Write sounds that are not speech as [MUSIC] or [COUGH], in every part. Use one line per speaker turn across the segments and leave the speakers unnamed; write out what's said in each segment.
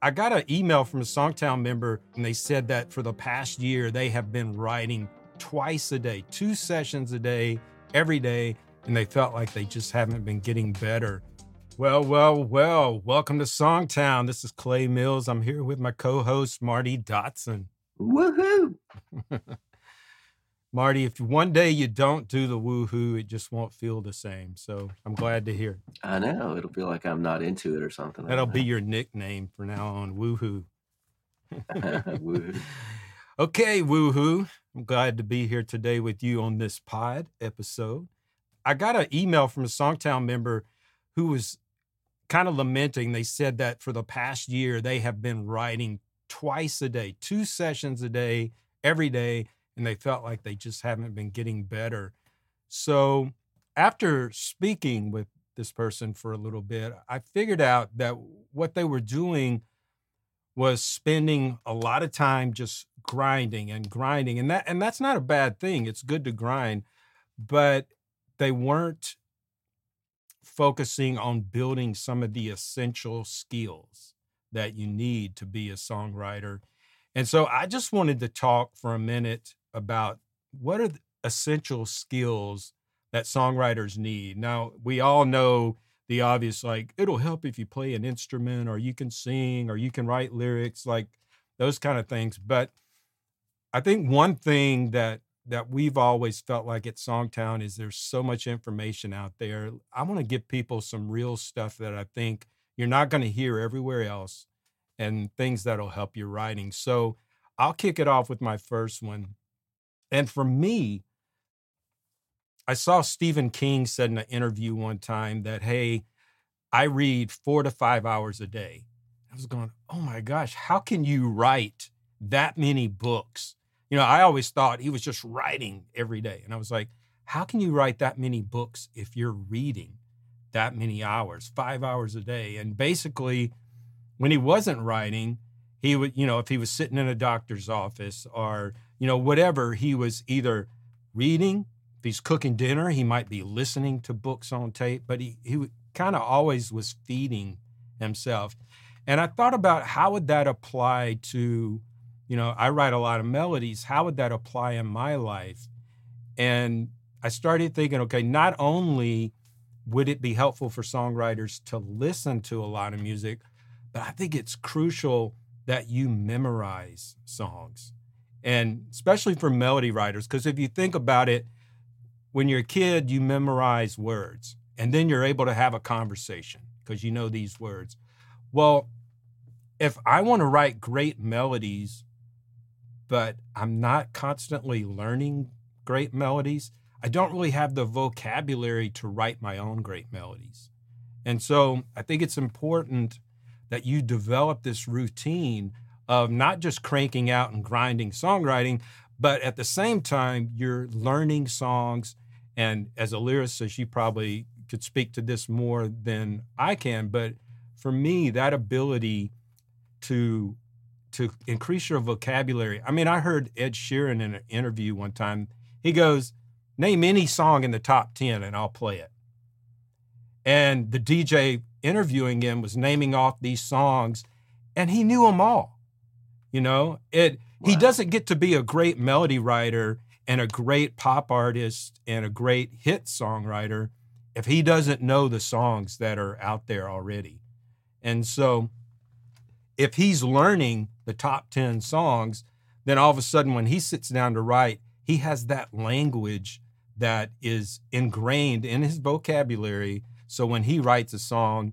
I got an email from a Songtown member, and they said that for the past year, they have been writing twice a day, two sessions a day, every day, and they felt like they just haven't been getting better. Well, well, well, welcome to Songtown. This is Clay Mills. I'm here with my co host, Marty Dodson.
Woohoo! [LAUGHS]
Marty, if one day you don't do the woohoo, it just won't feel the same. So I'm glad to hear.
I know. It'll feel like I'm not into it or something.
That'll be your nickname for now on, woohoo. [LAUGHS] woohoo. [LAUGHS] okay, woohoo. I'm glad to be here today with you on this pod episode. I got an email from a Songtown member who was kind of lamenting. They said that for the past year, they have been writing twice a day, two sessions a day, every day and they felt like they just haven't been getting better. So, after speaking with this person for a little bit, I figured out that what they were doing was spending a lot of time just grinding and grinding and that and that's not a bad thing. It's good to grind, but they weren't focusing on building some of the essential skills that you need to be a songwriter. And so I just wanted to talk for a minute about what are essential skills that songwriters need. Now, we all know the obvious like it'll help if you play an instrument or you can sing or you can write lyrics like those kind of things, but I think one thing that that we've always felt like at Songtown is there's so much information out there. I want to give people some real stuff that I think you're not going to hear everywhere else and things that'll help your writing. So I'll kick it off with my first one. And for me, I saw Stephen King said in an interview one time that, hey, I read four to five hours a day. I was going, oh my gosh, how can you write that many books? You know, I always thought he was just writing every day. And I was like, how can you write that many books if you're reading that many hours, five hours a day? And basically, when he wasn't writing, he would, you know, if he was sitting in a doctor's office or you know, whatever, he was either reading, if he's cooking dinner, he might be listening to books on tape, but he, he kind of always was feeding himself. And I thought about how would that apply to, you know, I write a lot of melodies. How would that apply in my life? And I started thinking, okay, not only would it be helpful for songwriters to listen to a lot of music, but I think it's crucial that you memorize songs and especially for melody writers because if you think about it when you're a kid you memorize words and then you're able to have a conversation because you know these words. Well if i want to write great melodies but i'm not constantly learning great melodies i don't really have the vocabulary to write my own great melodies. And so i think it's important that you develop this routine of not just cranking out and grinding songwriting, but at the same time, you're learning songs. And as a lyricist, you probably could speak to this more than I can. But for me, that ability to to increase your vocabulary. I mean, I heard Ed Sheeran in an interview one time. He goes, "Name any song in the top ten, and I'll play it." And the DJ interviewing him was naming off these songs, and he knew them all. You know, it wow. he doesn't get to be a great melody writer and a great pop artist and a great hit songwriter if he doesn't know the songs that are out there already. And so if he's learning the top 10 songs, then all of a sudden when he sits down to write, he has that language that is ingrained in his vocabulary. So when he writes a song,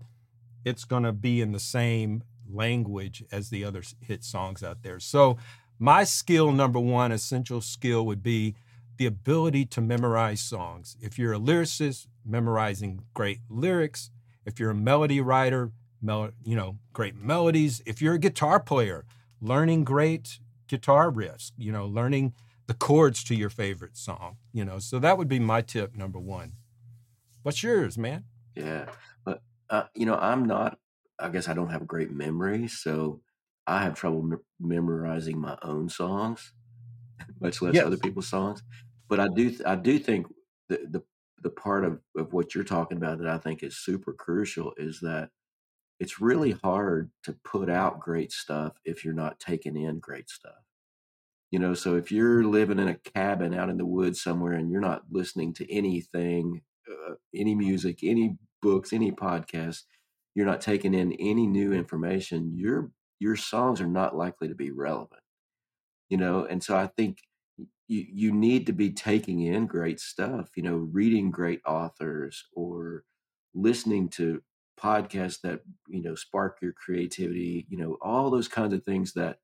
it's going to be in the same language as the other hit songs out there. So, my skill number one, essential skill, would be the ability to memorize songs. If you're a lyricist, memorizing great lyrics. If you're a melody writer, mel- you know, great melodies. If you're a guitar player, learning great guitar riffs, you know, learning the chords to your favorite song, you know. So that would be my tip number one. What's yours, man?
Yeah. But, uh, you know, I'm not I guess I don't have a great memory, so I have trouble me- memorizing my own songs, [LAUGHS] much less yes. other people's songs. But I do, I do think the the the part of, of what you're talking about that I think is super crucial is that it's really hard to put out great stuff if you're not taking in great stuff. You know, so if you're living in a cabin out in the woods somewhere and you're not listening to anything, uh, any music, any books, any podcasts, you're not taking in any new information, your your songs are not likely to be relevant. You know, and so I think you you need to be taking in great stuff, you know, reading great authors or listening to podcasts that, you know, spark your creativity, you know, all those kinds of things that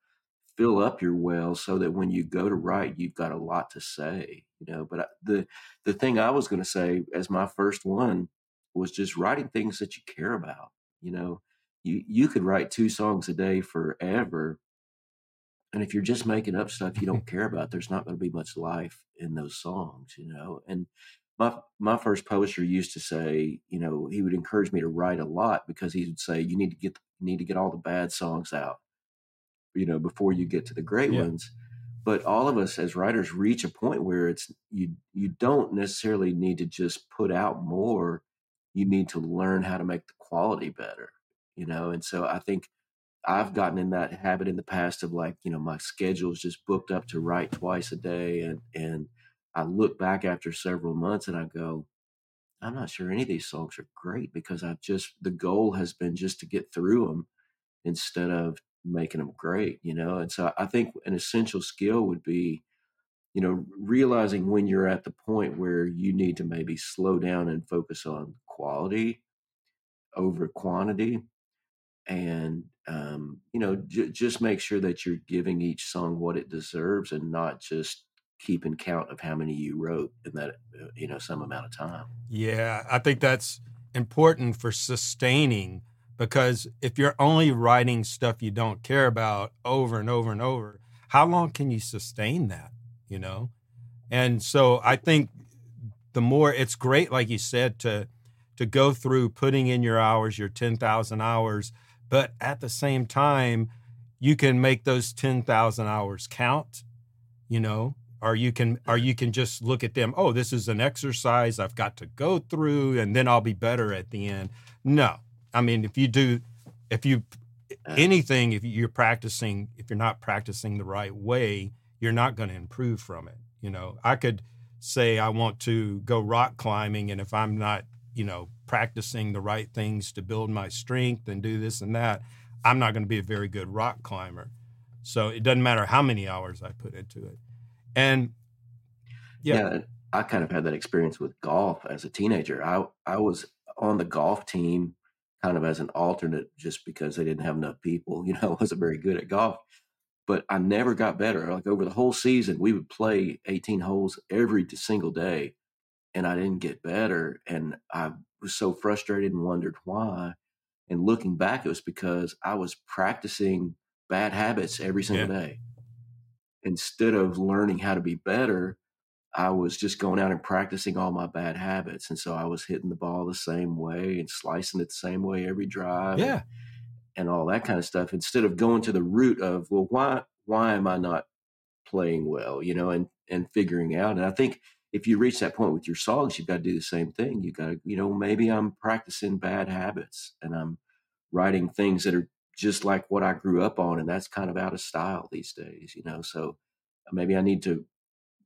fill up your well so that when you go to write you've got a lot to say you know but uh, the the thing i was going to say as my first one was just writing things that you care about you know you you could write two songs a day forever and if you're just making up stuff you don't [LAUGHS] care about there's not going to be much life in those songs you know and my my first publisher used to say you know he would encourage me to write a lot because he would say you need to get you need to get all the bad songs out you know before you get to the great yeah. ones but all of us as writers reach a point where it's you you don't necessarily need to just put out more you need to learn how to make the quality better you know and so i think i've gotten in that habit in the past of like you know my schedule is just booked up to write twice a day and and i look back after several months and i go i'm not sure any of these songs are great because i've just the goal has been just to get through them instead of making them great, you know? And so I think an essential skill would be, you know, realizing when you're at the point where you need to maybe slow down and focus on quality over quantity. And, um, you know, j- just make sure that you're giving each song what it deserves and not just keeping count of how many you wrote in that, uh, you know, some amount of time.
Yeah. I think that's important for sustaining because if you're only writing stuff you don't care about over and over and over how long can you sustain that you know and so i think the more it's great like you said to to go through putting in your hours your 10,000 hours but at the same time you can make those 10,000 hours count you know or you can or you can just look at them oh this is an exercise i've got to go through and then i'll be better at the end. No. I mean, if you do, if you uh. anything, if you're practicing, if you're not practicing the right way, you're not going to improve from it. You know, I could say I want to go rock climbing, and if I'm not, you know, practicing the right things to build my strength and do this and that, I'm not going to be a very good rock climber. So it doesn't matter how many hours I put into it. And yeah. yeah
I kind of had that experience with golf as a teenager. I I was on the golf team kind of as an alternate just because they didn't have enough people. [LAUGHS] You know, I wasn't very good at golf, but I never got better. Like over the whole season, we would play 18 holes every single day, and I didn't get better. And I was so frustrated and wondered why. And looking back, it was because I was practicing bad habits every single yeah. day. Instead of learning how to be better, I was just going out and practicing all my bad habits. And so I was hitting the ball the same way and slicing it the same way every drive.
Yeah.
And, and all that kind of stuff. Instead of going to the root of, well, why why am I not playing well? You know, and and figuring out. And I think if you reach that point with your songs, you've got to do the same thing. You got to, you know, maybe I'm practicing bad habits and I'm writing things that are just like what I grew up on, and that's kind of out of style these days, you know. So maybe I need to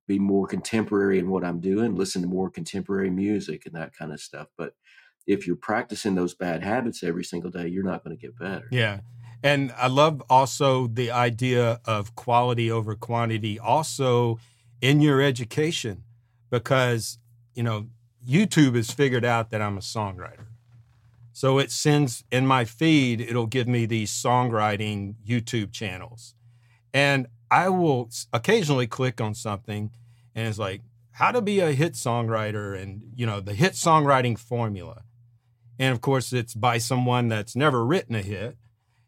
be more contemporary in what I'm doing, listen to more contemporary music and that kind of stuff. But if you're practicing those bad habits every single day, you're not going to get better.
Yeah. And I love also the idea of quality over quantity, also in your education, because, you know, YouTube has figured out that I'm a songwriter. So it sends in my feed, it'll give me these songwriting YouTube channels. And I will occasionally click on something and it's like how to be a hit songwriter and you know the hit songwriting formula. And of course it's by someone that's never written a hit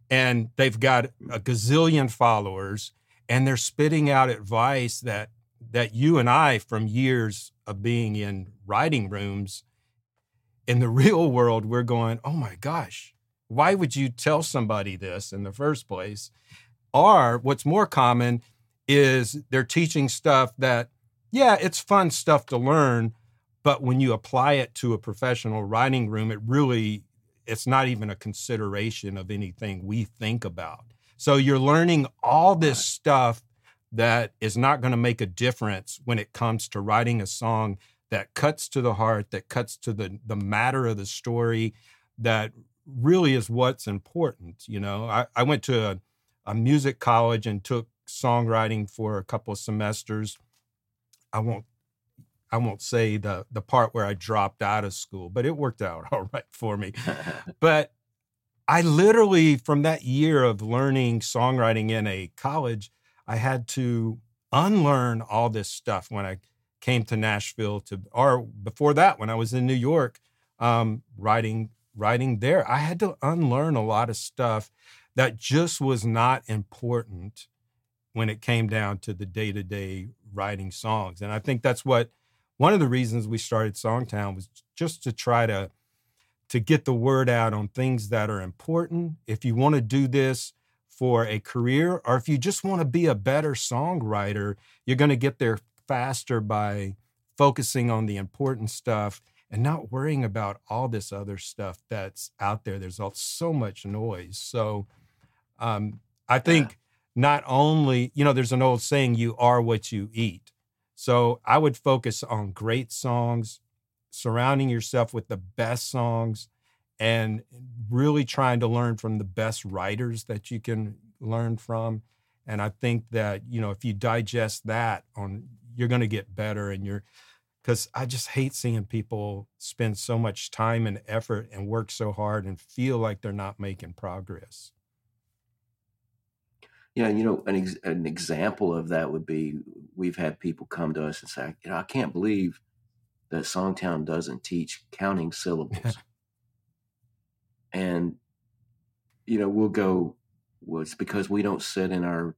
and they've got a gazillion followers and they're spitting out advice that that you and I from years of being in writing rooms in the [LAUGHS] real world we're going, "Oh my gosh, why would you tell somebody this in the first place?" Or what's more common is they're teaching stuff that, yeah, it's fun stuff to learn, but when you apply it to a professional writing room, it really it's not even a consideration of anything we think about. So you're learning all this stuff that is not going to make a difference when it comes to writing a song that cuts to the heart, that cuts to the the matter of the story, that really is what's important. You know, I, I went to a, a music college and took songwriting for a couple of semesters. I won't I won't say the the part where I dropped out of school, but it worked out [LAUGHS] all right for me. [LAUGHS] but I literally from that year of learning songwriting in a college, I had to unlearn all this stuff when I came to Nashville to or before that when I was in New York um, writing writing there. I had to unlearn a lot of stuff that just was not important when it came down to the day-to-day writing songs. And I think that's what one of the reasons we started Songtown was just to try to to get the word out on things that are important. If you want to do this for a career or if you just want to be a better songwriter, you're going to get there faster by focusing on the important stuff and not worrying about all this other stuff that's out there. There's all, so much noise. So um, I think yeah. not only, you know, there's an old saying, you are what you eat. So I would focus on great songs, surrounding yourself with the best songs, and really trying to learn from the best writers that you can learn from. And I think that, you know, if you digest that on, you're going to get better and you're, because I just hate seeing people spend so much time and effort and work so hard and feel like they're not making progress.
Yeah, you know, an ex- an example of that would be we've had people come to us and say, you know, I can't believe that Songtown doesn't teach counting syllables. [LAUGHS] and you know, we'll go, well, it's because we don't sit in our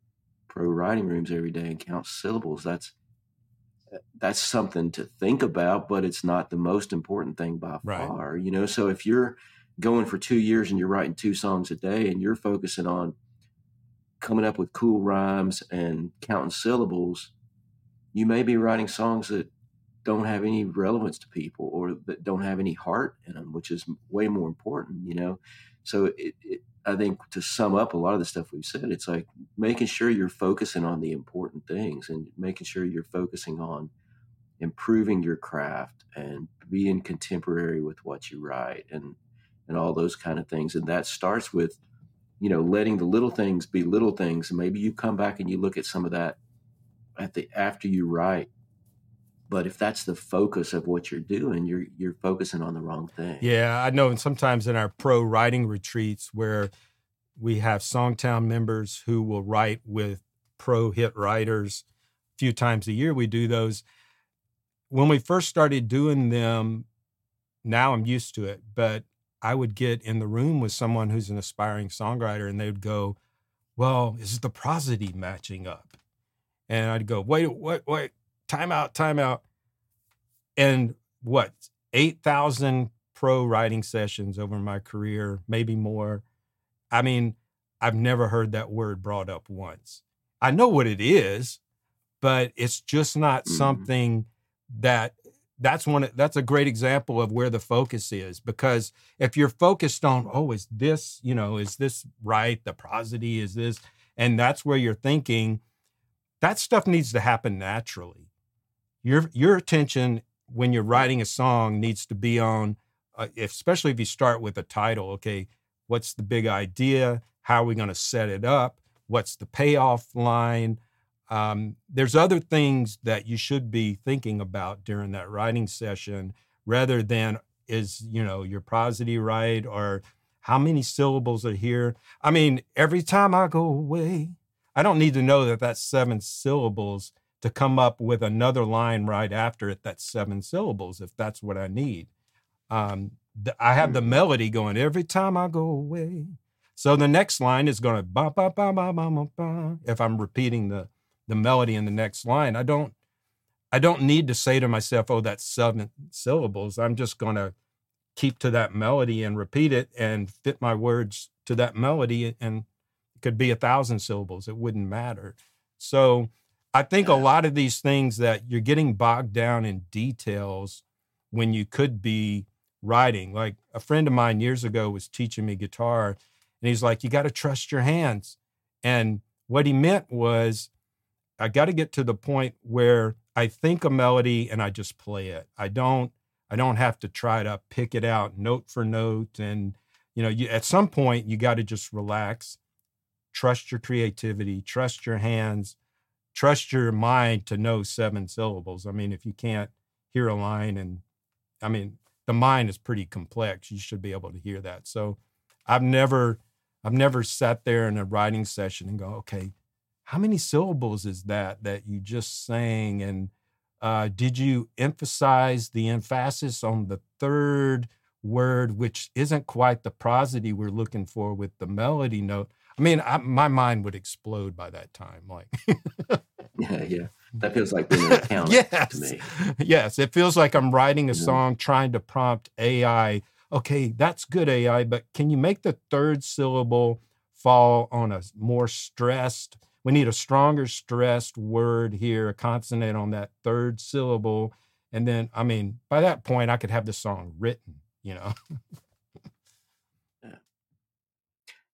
pro writing rooms every day and count syllables. That's eh, that's something to think about, but it's not the most important thing by right. far. You know, so if you're going for two years and you're writing two songs a day and you're focusing on coming up with cool rhymes and counting syllables, you may be writing songs that don't have any relevance to people or that don't have any heart in them, which is way more important, you know? So it, it, I think to sum up a lot of the stuff we've said, it's like making sure you're focusing on the important things and making sure you're focusing on improving your craft and being contemporary with what you write and and all those kind of things. And that starts with, you know, letting the little things be little things. And maybe you come back and you look at some of that at the after you write but if that's the focus of what you're doing you're you're focusing on the wrong thing.
Yeah i know and sometimes in our pro writing retreats where we have songtown members who will write with pro hit writers a few times a year we do those. When we first started doing them now i'm used to it but i would get in the room with someone who's an aspiring songwriter and they would go well is the prosody matching up? And i'd go wait wait wait timeout, timeout. And what, 8,000 pro writing sessions over my career, maybe more. I mean, I've never heard that word brought up once. I know what it is, but it's just not mm-hmm. something that that's one that's a great example of where the focus is because if you're focused on oh is this you know is this right the prosody is this and that's where you're thinking that stuff needs to happen naturally your your attention when you're writing a song needs to be on uh, especially if you start with a title okay what's the big idea? How are we going to set it up? What's the payoff line? Um, there's other things that you should be thinking about during that writing session rather than is you know your prosody right or how many syllables are here? I mean every time i go away i don't need to know that that's seven syllables to come up with another line right after it that's seven syllables if that's what I need. Um, the, I have the mm-hmm. melody going every time I go away. So the next line is going to ba ba ba ba ba ba ba. If I'm repeating the the melody in the next line, I don't I don't need to say to myself, "Oh, that's seven syllables." I'm just going to keep to that melody and repeat it and fit my words to that melody, and it could be a thousand syllables. It wouldn't matter. So I think a lot of these things that you're getting bogged down in details when you could be writing. Like a friend of mine years ago was teaching me guitar, and he's like, You got to trust your hands. And what he meant was, I got to get to the point where I think a melody and I just play it. I don't I don't have to try to pick it out note for note and you know, you, at some point you got to just relax, trust your creativity, trust your hands, trust your mind to know seven syllables. I mean, if you can't hear a line and I mean, the mind is pretty complex. You should be able to hear that. So I've never I've never sat there in a writing session and go, okay, how many syllables is that that you just sang? And uh, did you emphasize the emphasis on the third word, which isn't quite the prosody we're looking for with the melody note? I mean, I, my mind would explode by that time. Like,
yeah, [LAUGHS] yeah. That feels like being an accountant yes. to me.
Yes, it feels like I'm writing a yeah. song trying to prompt AI. Okay, that's good AI, but can you make the third syllable fall on a more stressed? We need a stronger stressed word here, a consonant on that third syllable. And then, I mean, by that point, I could have the song written, you know? [LAUGHS]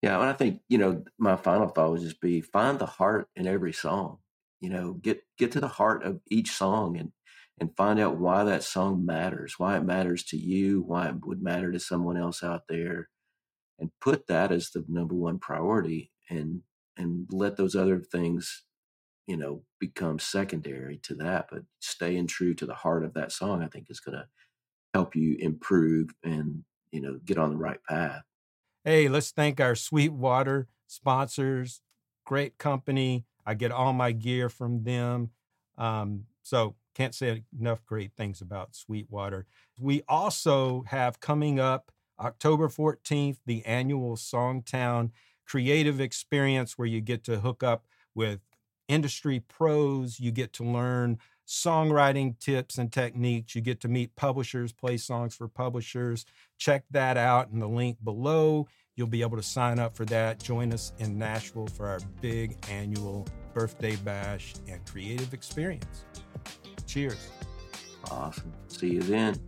yeah. And I think, you know, my final thought would just be find the heart in every song you know get get to the heart of each song and and find out why that song matters why it matters to you why it would matter to someone else out there and put that as the number one priority and and let those other things you know become secondary to that but staying true to the heart of that song i think is going to help you improve and you know get on the right path
hey let's thank our sweetwater sponsors great company I get all my gear from them. Um, so can't say enough great things about Sweetwater. We also have coming up October 14th, the annual Songtown creative experience where you get to hook up with industry pros. You get to learn songwriting tips and techniques. You get to meet publishers, play songs for publishers. Check that out in the link below. You'll be able to sign up for that. Join us in Nashville for our big annual birthday bash and creative experience. Cheers.
Awesome. See you then.